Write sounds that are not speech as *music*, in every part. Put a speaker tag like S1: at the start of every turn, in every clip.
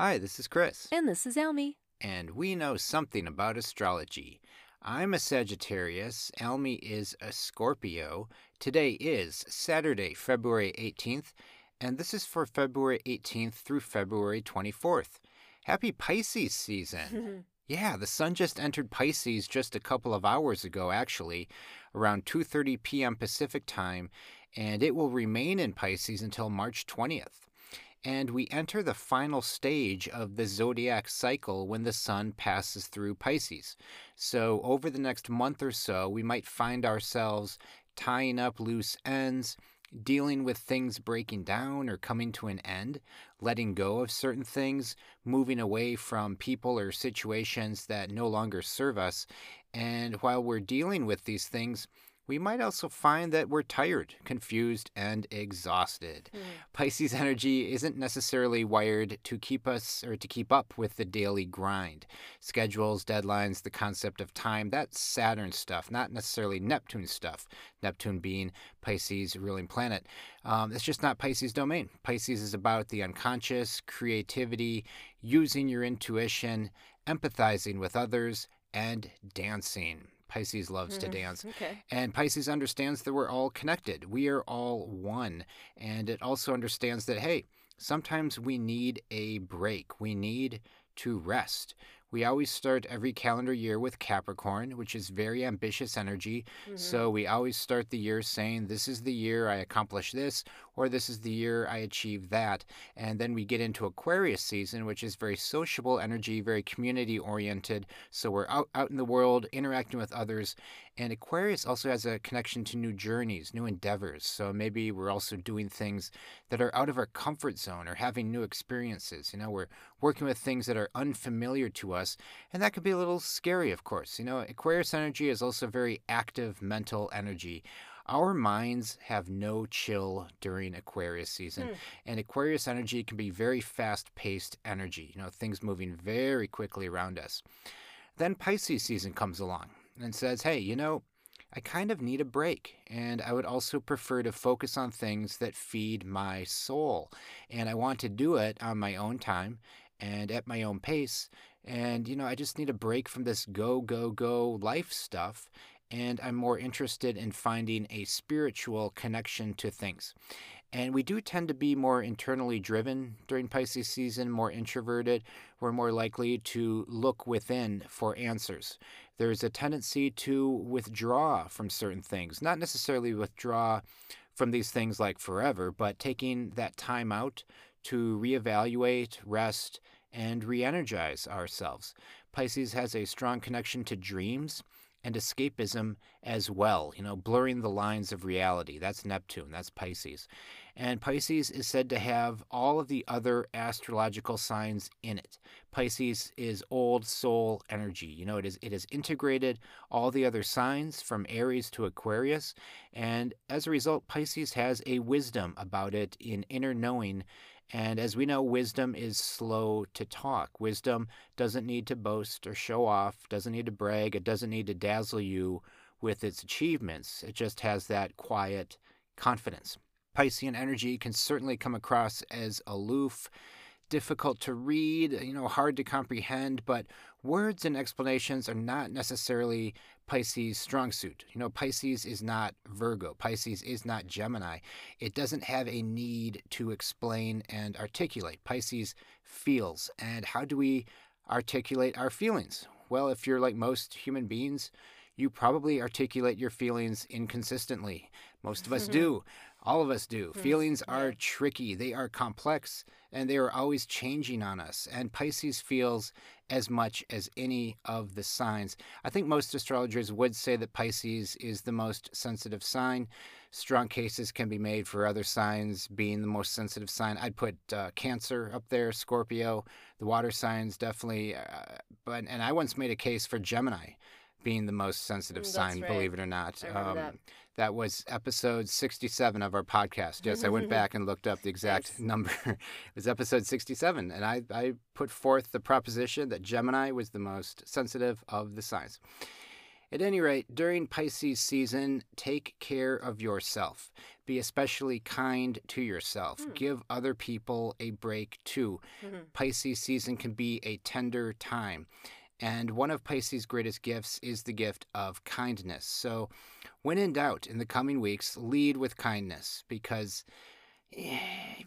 S1: Hi, this is Chris.
S2: And this is Almy.
S1: And we know something about astrology. I'm a Sagittarius, Almy is a Scorpio. Today is Saturday, February 18th, and this is for February 18th through February 24th. Happy Pisces season. *laughs* yeah, the sun just entered Pisces just a couple of hours ago actually, around 2:30 p.m. Pacific time, and it will remain in Pisces until March 20th and we enter the final stage of the zodiac cycle when the sun passes through Pisces. So, over the next month or so, we might find ourselves tying up loose ends, dealing with things breaking down or coming to an end, letting go of certain things, moving away from people or situations that no longer serve us. And while we're dealing with these things, we might also find that we're tired, confused, and exhausted. Mm. Pisces energy isn't necessarily wired to keep us or to keep up with the daily grind. Schedules, deadlines, the concept of time, that's Saturn stuff, not necessarily Neptune stuff. Neptune being Pisces' ruling planet. Um, it's just not Pisces' domain. Pisces is about the unconscious, creativity, using your intuition, empathizing with others, and dancing. Pisces loves mm, to dance.
S2: Okay.
S1: And Pisces understands that we're all connected. We are all one. And it also understands that, hey, sometimes we need a break. We need to rest. We always start every calendar year with Capricorn, which is very ambitious energy. Mm-hmm. So we always start the year saying, This is the year I accomplish this, or this is the year I achieve that. And then we get into Aquarius season, which is very sociable energy, very community oriented. So we're out, out in the world interacting with others. And Aquarius also has a connection to new journeys, new endeavors. So maybe we're also doing things that are out of our comfort zone or having new experiences. You know, we're working with things that are unfamiliar to us. And that could be a little scary, of course. You know, Aquarius energy is also very active mental energy. Our minds have no chill during Aquarius season, hmm. and Aquarius energy can be very fast paced energy, you know, things moving very quickly around us. Then Pisces season comes along and says, hey, you know, I kind of need a break, and I would also prefer to focus on things that feed my soul. And I want to do it on my own time and at my own pace. And, you know, I just need a break from this go, go, go life stuff and I'm more interested in finding a spiritual connection to things. And we do tend to be more internally driven during Pisces season, more introverted. We're more likely to look within for answers. There's a tendency to withdraw from certain things, not necessarily withdraw from these things like forever, but taking that time out to reevaluate, rest, and re energize ourselves. Pisces has a strong connection to dreams and escapism as well, you know, blurring the lines of reality. That's Neptune, that's Pisces. And Pisces is said to have all of the other astrological signs in it. Pisces is old soul energy. You know, it is it has integrated all the other signs from Aries to Aquarius, and as a result Pisces has a wisdom about it in inner knowing and as we know, wisdom is slow to talk. Wisdom doesn't need to boast or show off, doesn't need to brag, it doesn't need to dazzle you with its achievements. It just has that quiet confidence. Piscean energy can certainly come across as aloof difficult to read, you know, hard to comprehend, but words and explanations are not necessarily Pisces' strong suit. You know, Pisces is not Virgo, Pisces is not Gemini. It doesn't have a need to explain and articulate. Pisces feels. And how do we articulate our feelings? Well, if you're like most human beings, you probably articulate your feelings inconsistently. Most of us *laughs* do. All of us do. Hmm. Feelings are tricky, they are complex, and they are always changing on us. And Pisces feels as much as any of the signs. I think most astrologers would say that Pisces is the most sensitive sign. Strong cases can be made for other signs being the most sensitive sign. I'd put uh, Cancer up there, Scorpio, the water signs definitely. Uh, but and I once made a case for Gemini being the most sensitive mm, sign,
S2: right.
S1: believe it or not.
S2: Um, that.
S1: was episode 67 of our podcast. Yes, I went *laughs* back and looked up the exact yes. number. *laughs* it was episode 67. And I, I put forth the proposition that Gemini was the most sensitive of the signs. At any rate, during Pisces season, take care of yourself. Be especially kind to yourself.
S2: Hmm.
S1: Give other people a break too.
S2: Mhm.
S1: Pisces season can be a tender time. And one of Pisces' greatest gifts is the gift of kindness. So, when in doubt in the coming weeks, lead with kindness because eh,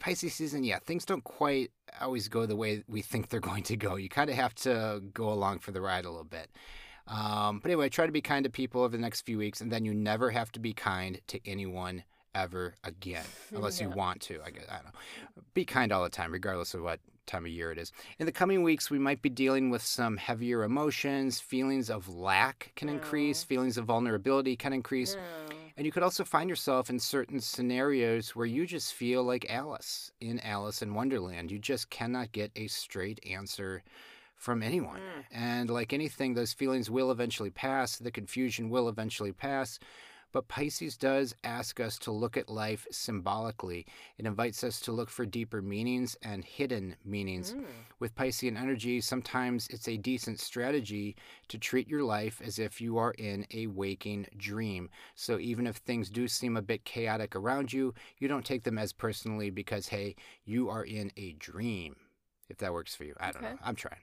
S1: Pisces season, yeah, things don't quite always go the way we think they're *laughs* going to go. You kind of have to go along for the ride a little bit. Um, but anyway, try to be kind to people over the next few weeks, and then you never have to be kind to anyone ever again, unless you *laughs* want to. I guess I don't know. Be kind all the time, regardless of what time of year it is. In the coming weeks, we might be dealing with some heavier emotions. Feelings of lack can increase. Feelings of vulnerability can increase. And you could also find yourself in certain scenarios where you just feel like Alice in Alice in Wonderland. You just cannot get a straight answer from anyone.
S2: Mm.
S1: And like anything, those feelings will eventually pass, the confusion will eventually pass. But Pisces does ask us to look at life symbolically. It invites us to look for deeper meanings and hidden meanings.
S2: Mm.
S1: With Piscean energy, sometimes it's a decent strategy to treat your life as if you are in a waking dream. So even if things do seem a bit chaotic around you, you don't take them as personally because, hey, you are in a dream. If that works for you. I don't
S2: Okay.
S1: know. I'm trying.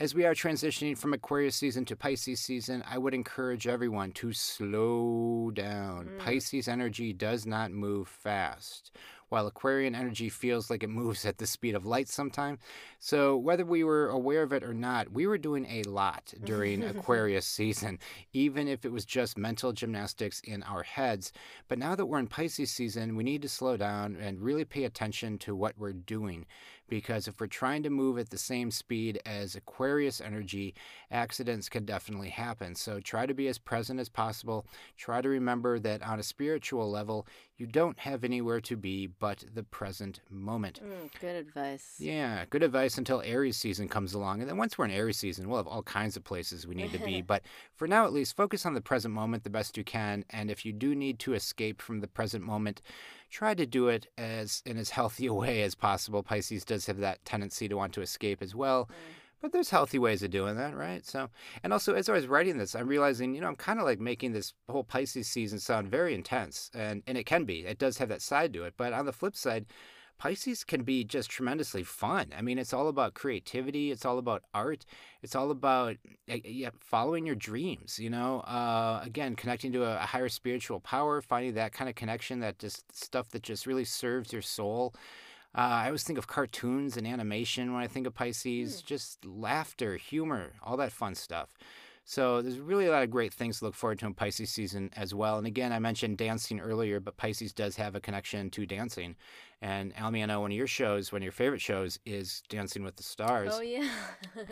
S1: As we are transitioning from Aquarius season to Pisces season, I would encourage everyone to slow down.
S2: Mm.
S1: Pisces energy does not move fast, while Aquarian energy feels like it *laughs* moves at the speed of light sometimes. So, whether we were aware of it or not, we were doing a lot during *laughs* Aquarius season, even if it was just mental gymnastics in our heads. But now that we're in Pisces season, we need to slow down and really pay attention to what we're doing. Because if we're trying to move at the same speed as Aquarius energy, accidents can definitely happen. So try to be as present as possible. Try to remember that on a spiritual level, you don't have anywhere to be but the present moment.
S2: Mm, good advice.
S1: Yeah, good advice until Aries season comes along. And then once we're in Aries season, we'll have all kinds of places we need to be. *laughs* but for now, at least, focus on the present moment the best you can. And if you do need to escape from the present moment, try to do it as in as *laughs* healthy a way as possible. Pisces does have that tendency to want to escape as well.
S2: Mm.
S1: But there's healthy ways of doing that, right? So, and also as I was writing this, I'm realizing, you know, I'm kind of like making this whole Pisces season sound very intense, and and it can be. It does have that side to it. But on the flip side, Pisces can be just tremendously fun. I mean, it's all about creativity. It's all about art. It's all about yeah, following your dreams. You know, uh, again, connecting to a, a higher spiritual power, finding that kind of connection, that just stuff that just really serves your soul. Uh, I always think of cartoons and animation when I think of Pisces, just laughter, humor, all that fun stuff. So there's really a lot of great things to look forward to in Pisces season as well. And again, I mentioned dancing earlier, but Pisces does have a connection to dancing. And Almy, I know one of your shows, one of your favorite shows, is Dancing with the Stars.
S2: Oh yeah. *laughs*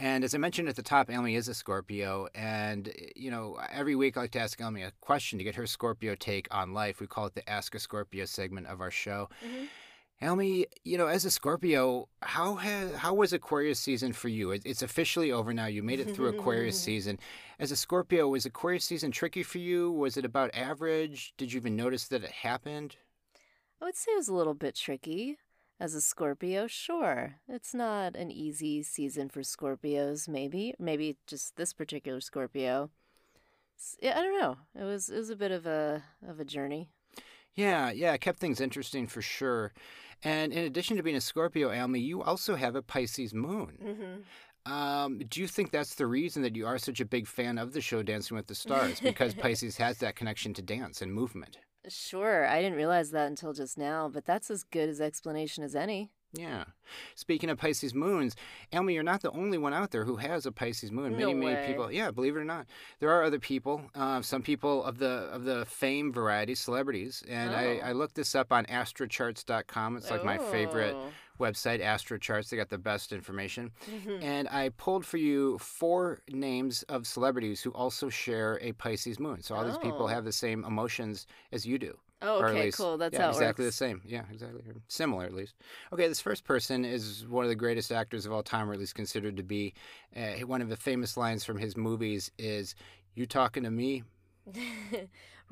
S1: And as I mentioned at the top, Elmy is a Scorpio. And, eh, you know, every week I like to ask Elmy a question to get her Scorpio take on life. We call it the Ask a Scorpio segment of our show.
S2: Mhm.
S1: Elmy, you know, as a Scorpio, how has, how was Aquarius season for you? It, it's officially over now. You made it through Aquarius *laughs* season. As a Scorpio, was Aquarius season tricky for you? Was it about average? Did you even notice that it happened?
S2: I would say it was a little bit tricky. As a Scorpio, sure. It's not an easy season for Scorpios, maybe. Maybe just this particular Scorpio. Yeah, I don't know. It was it was a bit of a of a journey.
S1: Yeah, yeah, it kept things interesting for sure. And in addition to being a Scorpio, Almy, you also have a Pisces moon.
S2: Mm-hmm.
S1: Um, do you think that's the reason that you are such a big fan of the show Dancing with the Stars? Because *laughs* Pisces has that connection to dance and movement.
S2: Sure, I didn't realize that until just now, but that's as good as explanation as any.
S1: Yeah. Speaking of Pisces moons, Elmy, you're not the only one out there who has a Pisces moon.
S2: No
S1: Many, many people. Yeah, believe it or not, there are other people. Uh, some people of the of the fame variety, celebrities, and I,
S2: Oh.
S1: I looked this up on astrocharts.com. It's like my favorite
S2: Oh.
S1: website, Astrocharts. They got the best information.
S2: Mhm.
S1: And I pulled for you four names of celebrities who also share a Pisces moon. So all these people
S2: Oh.
S1: have the same emotions as you do.
S2: Oh, okay, cool. That's
S1: yeah,
S2: how it
S1: exactly
S2: works.
S1: the same. Yeah, exactly. Similar, at least. Okay, this first person is one of the greatest actors of all time, or at least considered to be. Uh, one of the famous lines from his movies is, "You talking to me?" *laughs*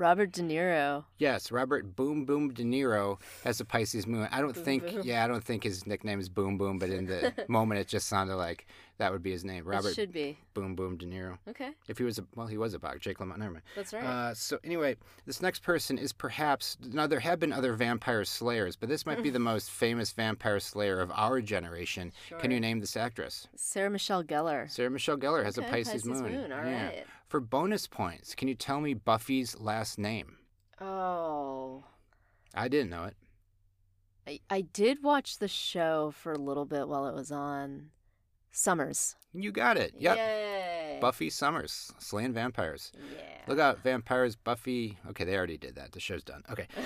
S2: Robert De Niro.
S1: Yes, Robert Boom Boom De Niro has a Pisces moon. I don't
S2: Boom
S1: think,
S2: Boom.
S1: yeah, I don't think his nickname is Boom Boom, but in the *laughs* moment it just sounded like that would be his name,
S2: It
S1: Robert
S2: should be.
S1: Boom Boom De Niro.
S2: Okay,
S1: If he was a, well, he was a boxer, Jake LaMotta. Never mind.
S2: that's right.
S1: Uh, so anyway, this next person is perhaps now there have been other vampire slayers, but this might be the *laughs* most famous vampire slayer of our generation. Can you name this actress?
S2: Sarah Michelle Gellar.
S1: Sarah Michelle Gellar has
S2: Okay,
S1: a Pisces, moon.
S2: All right.
S1: For bonus points, can you tell me Buffy's last name?
S2: Oh.
S1: I didn't know it.
S2: I, I did watch the show for a little bit while it was on. Summers.
S1: You got it. Yep.
S2: Yay.
S1: Buffy Summers, slaying vampires.
S2: Yeah.
S1: Look out, vampires, Buffy. Okay, they already did that. The show's done. Okay. *laughs*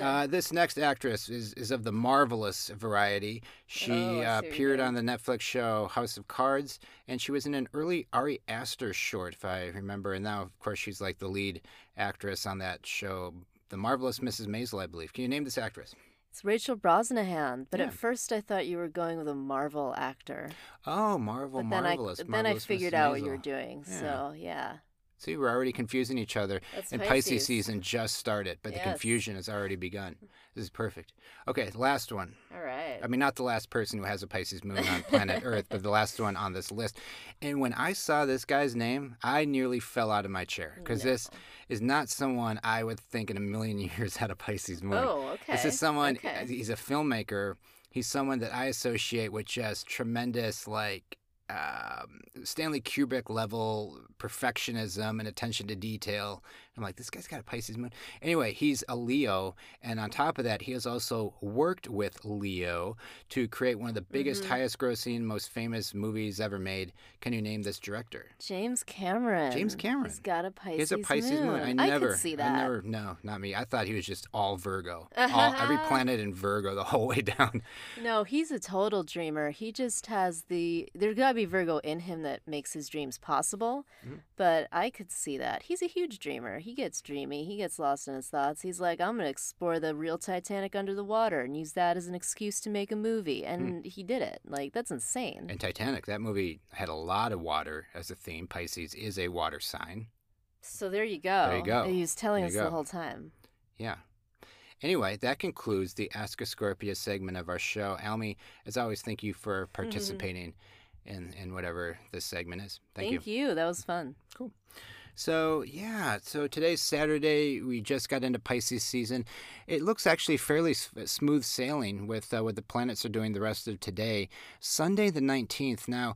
S1: Uh, this next actress is, is of the marvelous variety. She
S2: Oh,
S1: uh,
S2: see what you
S1: appeared on the Netflix show House of Cards, and she was in an early Ari Aster short, if I remember. And now, of course, she's like the lead actress on that show, The Marvelous Mrs. Maisel, I believe. Can you name this actress?
S2: It's Rachel Brosnahan, but
S1: Yeah.
S2: at first I thought you were going with a Marvel actor.
S1: Oh, Marvel,
S2: but then
S1: Marvelous.
S2: I then I figured
S1: Mrs.
S2: out what you were doing.
S1: Yeah.
S2: So yeah,
S1: See, we're already confusing each other.
S2: that's
S1: And
S2: Pisces.
S1: Pisces season just started, but the confusion has already begun. This is perfect. Okay, last one.
S2: All right.
S1: I mean, not the last person who has a Pisces moon on planet *laughs* Earth, but the last one on this list. And when I saw this guy's name, I nearly fell out of my chair because this is not someone I would think in a million *laughs* years had a Pisces moon.
S2: Oh, okay.
S1: This is someone,
S2: Okay.
S1: he's a filmmaker. He's someone that I associate with just tremendous, like, um, Stanley Kubrick level perfectionism and attention to detail. I'm like, this guy's got a Pisces moon. Anyway, he's a Leo. And on top of that, he has also worked with Leo to create one of the biggest,
S2: Mhm.
S1: highest grossing, most famous movies ever made. Can you name this director?
S2: James Cameron.
S1: James Cameron.
S2: He's got a Pisces
S1: He has a Pisces moon. I never,
S2: could see that.
S1: I never, no, not me. I thought he was just all Virgo, all every *laughs* planet in Virgo the whole *laughs* way down.
S2: No, he's a total dreamer. He just has the there's got to be Virgo in him that makes his dreams possible.
S1: Mhm.
S2: But I could see that. He's a huge dreamer. He gets dreamy. He gets lost in his thoughts. He's like, I'm going to explore the real Titanic under the water and use that as an excuse to make a movie. Hmm. And he did it. Like that's insane.
S1: And Titanic, that movie had a lot of water as a theme. Pisces is a water sign.
S2: so there you go.
S1: There you go.
S2: He was telling us
S1: you
S2: the whole time.
S1: Yeah. Anyway, that concludes the Ask a Scorpio segment of our show. Almy, as always, thank you for *laughs* mm-hmm. participating in, in whatever this segment is. Thank, thank you. Thank you.
S2: That was fun.
S1: So, yeah, so today's Saturday. We just got into Pisces season. It looks actually fairly s- smooth sailing with uh, what the planets are doing the rest of today. Sunday, the 19th. Now,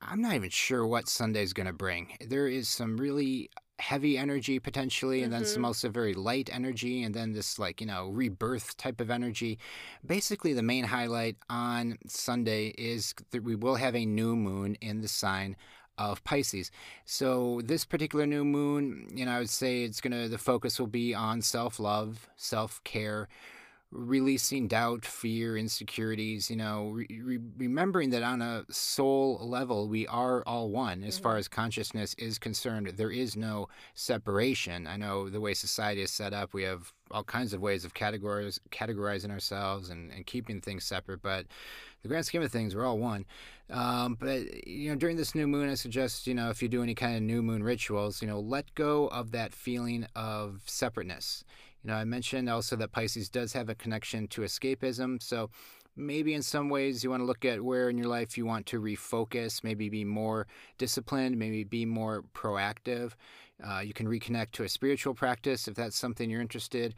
S1: I'm not even sure what Sunday's going to bring. There is some really heavy energy potentially, and then some
S2: Mhm.
S1: also very light energy, and then this, like, you know, rebirth type of energy. Basically, the main highlight on Sunday is that we will have a new moon in the sign of Pisces. So this particular new moon, you know, I would say it's gonna the focus will be on self-love, self-care, releasing doubt, fear, insecurities. You know, re- re- remembering that on a soul level we are all one as far
S2: Mhm.
S1: as consciousness is concerned. There is no separation. I know the way society is set up, we have all kinds of ways of categorizing ourselves and, and keeping things separate, but the grand scheme of things, we're all one. Um, but you know, during this new moon, I suggest you know if you do any kind of new moon rituals, you know, let go of that feeling of separateness. I mentioned also that Pisces does have a connection to escapism, so maybe in some ways you want to look at where in your life you want to refocus, maybe be more disciplined, maybe be more proactive. Uh, you can reconnect to a spiritual practice if that's something you're interested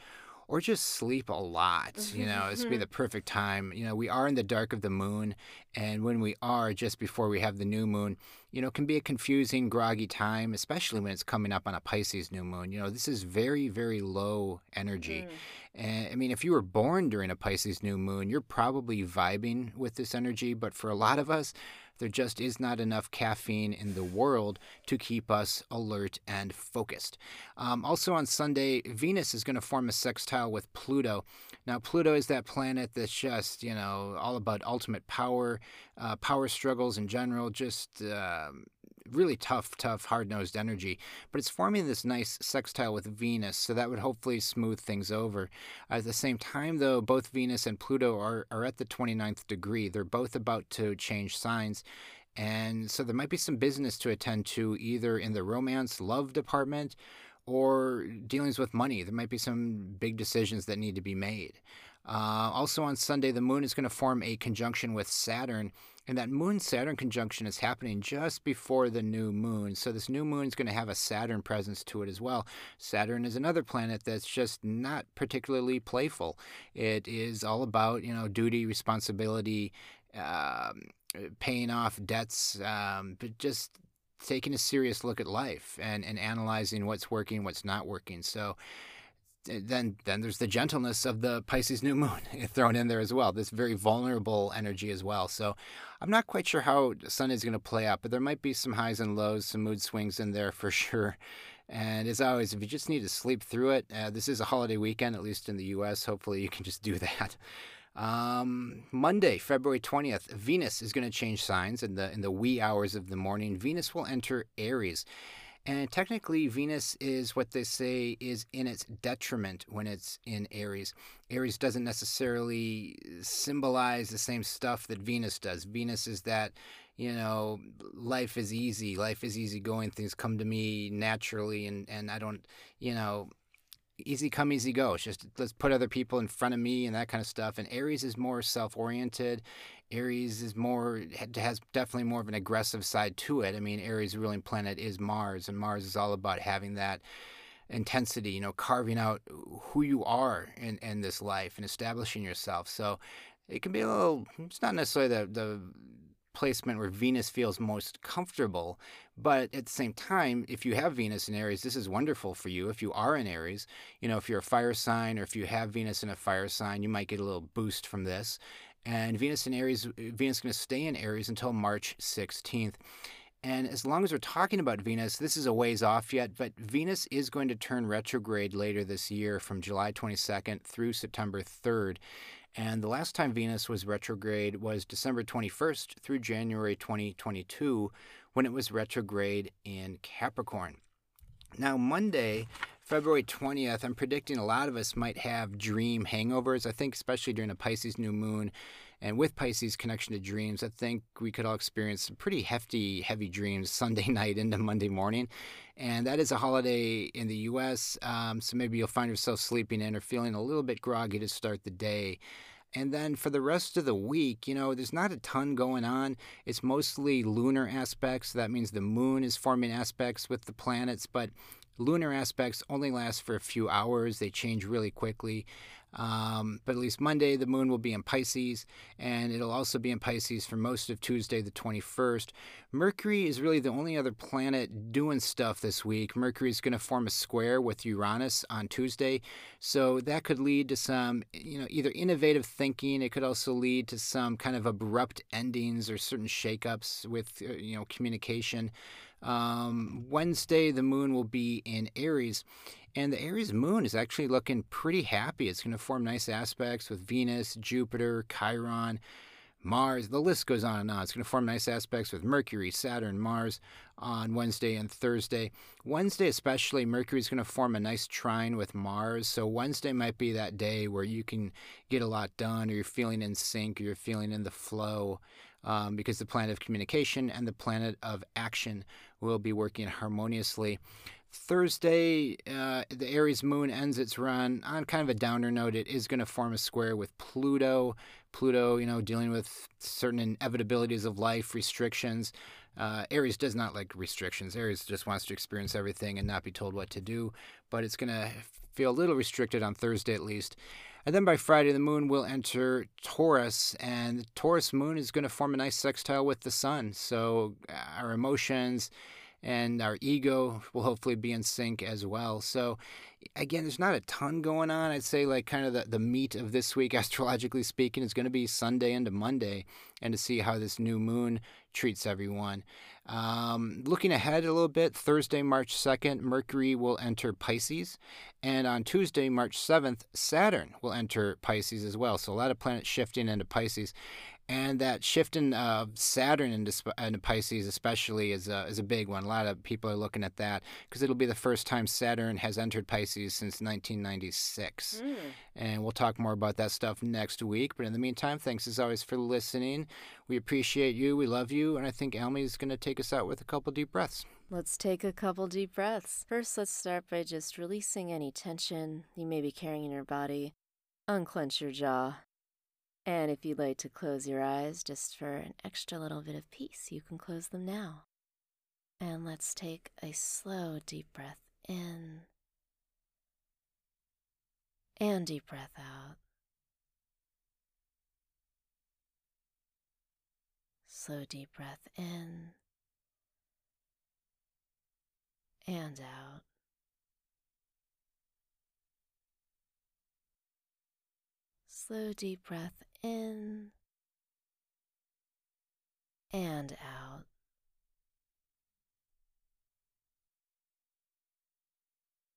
S1: or just sleep a lot. You know, would be the perfect time. You know, we are in the dark of the moon, and when we are just before we have the new moon, you know, it can be a confusing, groggy time, especially when it's coming up on a Pisces new moon. You know, this is very, very low energy.
S2: Mm.
S1: And I mean, if you were born during a Pisces new moon, you're probably vibing with this energy. But for a lot of us, there just is not enough caffeine in the world to keep us alert and focused. Um, also on Sunday, Venus is going to form a sextile with Pluto. Now, Pluto is that planet that's just, you know, all about ultimate power, uh, power struggles in general, just. um really tough, tough, hard nosed energy. But it's forming this nice sextile with Venus, so that would hopefully smooth things over. At the same time, though, both Venus and Pluto are, are at the 29th degree. They're both about to change signs. And so there might be some business to attend to either in the romance love department or dealings with money. There might be some big decisions that need to be made. Uh, also on Sunday, the moon is going to form a conjunction with Saturn, and that moon Saturn conjunction is happening just before the new moon. So this new moon is going to have a Saturn presence to it as well. Saturn is another planet that's just not particularly playful. It is all about, you know, duty, responsibility, um, paying off debts, um, but just taking a serious look at life and, and analyzing what's working, what's not working. So then then there's the gentleness of the Pisces new moon *laughs* thrown in there as well. This very vulnerable energy as well. So I'm not quite sure how Sun is going to play out, but there might be some highs and lows, some mood swings in there for *laughs* sure. And as always, if you just need to sleep through it, uh, this is a holiday weekend, at least in the U.S. Hopefully, you can *laughs* just do that. Um, Monday, February 20th, Venus is going to change signs in the in the wee hours of the morning. Venus will enter Aries. And technically, Venus is what they say is in its detriment when it's in Aries. Aries doesn't necessarily symbolize the same stuff that Venus does. Venus is that, you know, life is easy, life is easy going, things come to me naturally, and, and I don't, you know, easy come, easy go. It's just let's put other people in front of me and that kind of stuff. And Aries is more self oriented. Aries is more has definitely more of an aggressive side to it. I mean, Aries' ruling planet is Mars, and Mars is all about having that intensity, you know, carving out who you are in, in this life and establishing yourself. So it can be a little, it's not necessarily the, the placement where Venus feels most comfortable. But at the same time, if you have Venus in Aries, this is wonderful for you. If you are in Aries, you know, if you're a fire sign or if you have Venus in a fire sign, you might get a little boost from this. And Venus in Aries, Venus is going to stay in Aries until March 16th. And as long as we're talking about Venus, this is a ways off yet, but Venus is going to turn retrograde later this year from July 22nd through September 3rd. And the last time Venus was retrograde was December 21st through January 2022 when it was retrograde in Capricorn. Now, Monday, February 20th, I'm predicting a lot of us might have dream hangovers. I think, especially during a Pisces new moon and with Pisces connection to dreams, I think we could all experience some pretty hefty, heavy dreams *laughs* Sunday night into Monday morning. And that is a holiday in the US. Um, so maybe you'll find yourself sleeping in or feeling a little bit groggy to start the day. And then for the rest of the week, you know, there's not a ton going on. It's mostly lunar aspects. That means the moon is forming aspects with the planets, but lunar aspects only last for a few hours. They change really quickly. Um, but at least Monday, the moon will be in Pisces, and it'll also be in Pisces for most of Tuesday, the 21st. Mercury is really the only other planet doing stuff this week. Mercury is going to form a square with Uranus on Tuesday, so that could lead to some, you know, either innovative thinking. It could also lead to some kind of abrupt endings or certain shakeups with, uh, you know, communication. Um, Wednesday, the moon will be in Aries. And the Aries moon is actually looking pretty happy. It's going to form nice aspects with Venus, Jupiter, Chiron, Mars. The list goes on and on. It's going to form nice aspects with Mercury, Saturn, Mars on Wednesday and Thursday. Wednesday, especially, Mercury is going to form a nice trine with Mars. So Wednesday might be that day where you can get a lot done, or you're feeling in sync, or you're feeling in the flow. Um, because the planet of communication and the planet of action will be working harmoniously. Thursday, uh, the Aries moon ends its run on kind of a downer note. It is going to form a square with Pluto. Pluto, you know, dealing with certain inevitabilities of life, restrictions. Uh, Aries does not like restrictions. Aries just wants to experience everything and not be told what to do. But it's going to feel a little restricted on Thursday at least. And then by Friday, the moon will enter Taurus, and the Taurus moon is going to form a nice sextile with the sun. So uh, our emotions, and our ego will hopefully be in sync as well. So, again, there's not a ton going on. I'd say, like, kind of the, the meat of this week, *laughs* astrologically speaking, is going to be Sunday into Monday and to see how this new moon treats everyone. Um, looking ahead a little bit, Thursday, March 2nd, Mercury will enter Pisces. And on Tuesday, March 7th, Saturn will enter Pisces as well. So a lot of planets shifting into Pisces and that shift in uh, Saturn into, into, Pisces, especially, is a, is a big one. A lot of people are looking at that because it'll be the first time Saturn has entered Pisces since 1996. Mm. And we'll talk more about that stuff next week. But in the meantime, thanks as always for listening. We appreciate you. We love you. And I think Almy is going to take us out with a couple deep breaths.
S2: Let's take a couple deep breaths. First, let's start by just releasing any tension you may be carrying in your body. Unclench your jaw. And if you'd like to close your eyes just for an extra little bit of peace, you can close them now. And let's take a slow, deep breath in and deep breath out. Slow, deep breath in and out. Slow, deep breath in and out.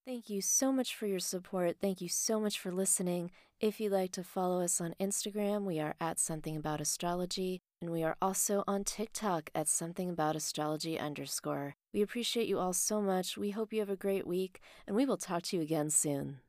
S2: Thank you so much for your support. Thank you so much for listening. If you'd like to follow us on Instagram, we are at something about astrology, and we are also on TikTok at something about astrology underscore. We appreciate you all so much. We hope you have a great week, and we will talk to you again soon.